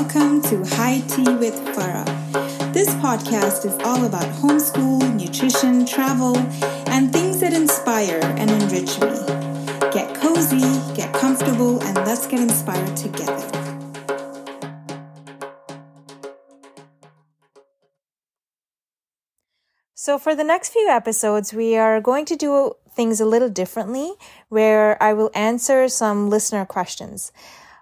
welcome to High Tea with Farah. This podcast is all about homeschool, nutrition, travel, and things that inspire and enrich me. Get cozy, get comfortable, and let's get inspired together. So, for the next few episodes, we are going to do things a little differently where I will answer some listener questions.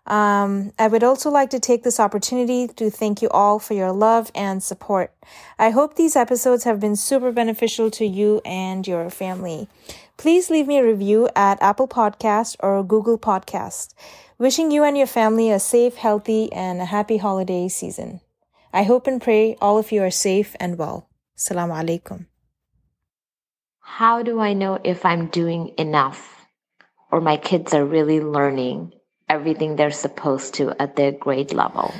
Um, I would also like to take this opportunity to thank you all for your love and support. I hope these episodes have been super beneficial to you and your family. Please leave me a review at Apple Podcast or Google Podcast. Wishing you and your family a safe, healthy, and a happy holiday season. I hope and pray all of you are safe and well. Assalamu alaikum. How do I know if I'm doing enough or my kids are really learning everything they're supposed to at their grade level.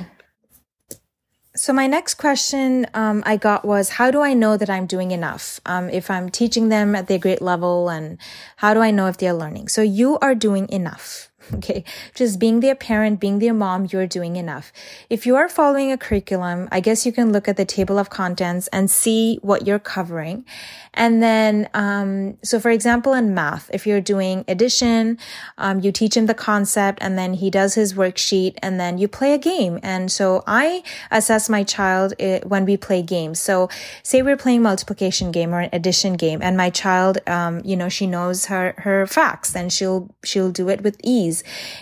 So my next question um, I got was, how do I know that I'm doing enough? Um, if I'm teaching them at their grade level, and how do I know if they're learning? So you are doing enough. Okay. Just being their parent, being their mom, you're doing enough. If you are following a curriculum, I guess you can look at the table of contents and see what you're covering. And then, um, so for example, in math, if you're doing addition, um, you teach him the concept and then he does his worksheet and then you play a game. And so I assess my child eh, when we play games. So say we're playing multiplication game or an addition game and my child, um, you know, she knows her, her facts and she'll, she'll do it with ease.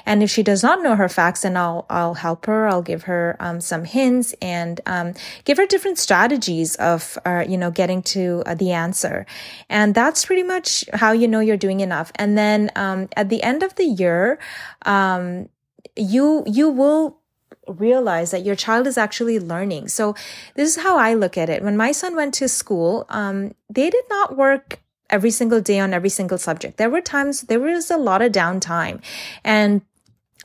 And if she does not know her facts, then I'll, I'll help her. I'll give her, um, some hints and, um, give her different strategies of, uh, you know, getting to uh, the answer. And that's pretty much how you know you're doing enough. And then um, at the end of the year, um, you you will realize that your child is actually learning. So this is how I look at it. When my son went to school, um, they did not work every single day on every single subject. There were times there was a lot of downtime and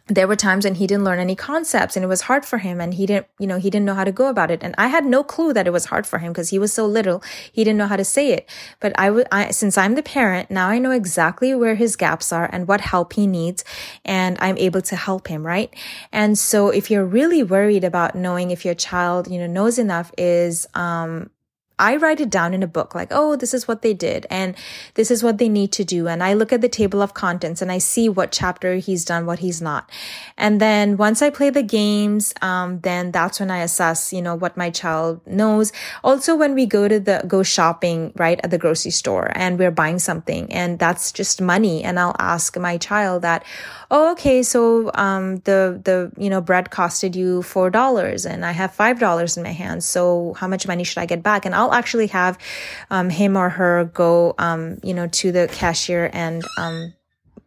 there were times when he didn't learn any concepts and it was hard for him and he didn't, you know, he didn't know how to go about it. And I had no clue that it was hard for him because he was so little. He didn't know how to say it. But I I, since I'm the parent, now I know exactly where his gaps are and what help he needs. And I'm able to help him, right? And so if you're really worried about knowing if your child, you know, knows enough is, um, I write it down in a book like, oh, this is what they did and this is what they need to do. And I look at the table of contents and I see what chapter he's done, what he's not. And then once I play the games, um, then that's when I assess, you know, what my child knows. Also, when we go to the, go shopping, right, at the grocery store and we're buying something and that's just money. And I'll ask my child that, oh, okay, so, um, the, the, you know, bread costed you $4 and I have $5 in my hands. So how much money should I get back? And I'll actually have um, him or her go, um, you know, to the cashier and um,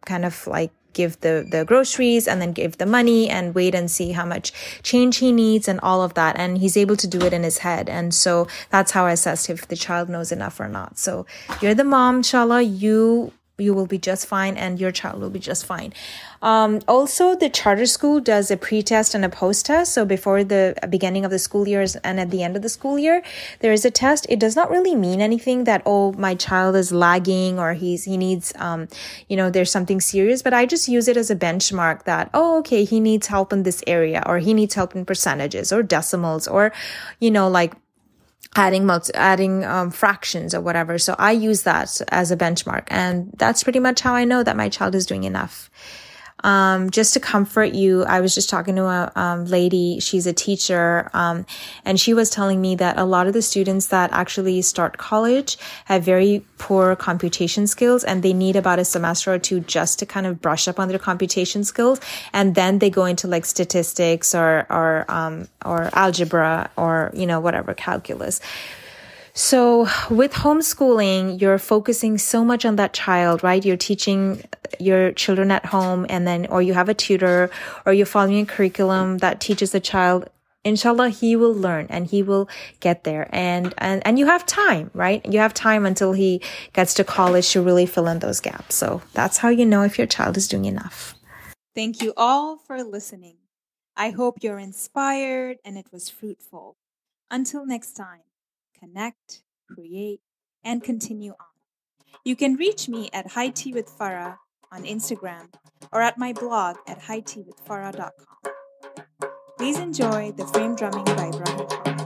kind of like give the the groceries and then give the money and wait and see how much change he needs and all of that and he's able to do it in his head and so that's how i assessed if the child knows enough or not so you're the mom inshallah you you will be just fine and your child will be just fine. Um, also, the charter school does a pre-test and a post-test. So before the beginning of the school years and at the end of the school year, there is a test. It does not really mean anything that, oh, my child is lagging or he's, he needs, um, you know, there's something serious, but I just use it as a benchmark that, oh, okay, he needs help in this area or he needs help in percentages or decimals or, you know, like adding multi- adding um, fractions or whatever. So I use that as a benchmark, and that's pretty much how I know that my child is doing enough. Um, just to comfort you, I was just talking to a um, lady. She's a teacher, um, and she was telling me that a lot of the students that actually start college have very poor computation skills, and they need about a semester or two just to kind of brush up on their computation skills, and then they go into like statistics or or um, or algebra or you know whatever calculus. So with homeschooling, you're focusing so much on that child, right? You're teaching your children at home and then, or you have a tutor or you're following a curriculum that teaches the child. Inshallah he will learn and he will get there. And and and you have time right? You have time until he gets to college to really fill in those gaps. So that's how you know if your child is doing enough. Thank you all for listening. I hope you're inspired and it was fruitful. Until next time connect, create, and continue on. You can reach me at High Tea with Farah on Instagram or at my blog at highteawithfarah.com. Please enjoy the frame drumming by Brahma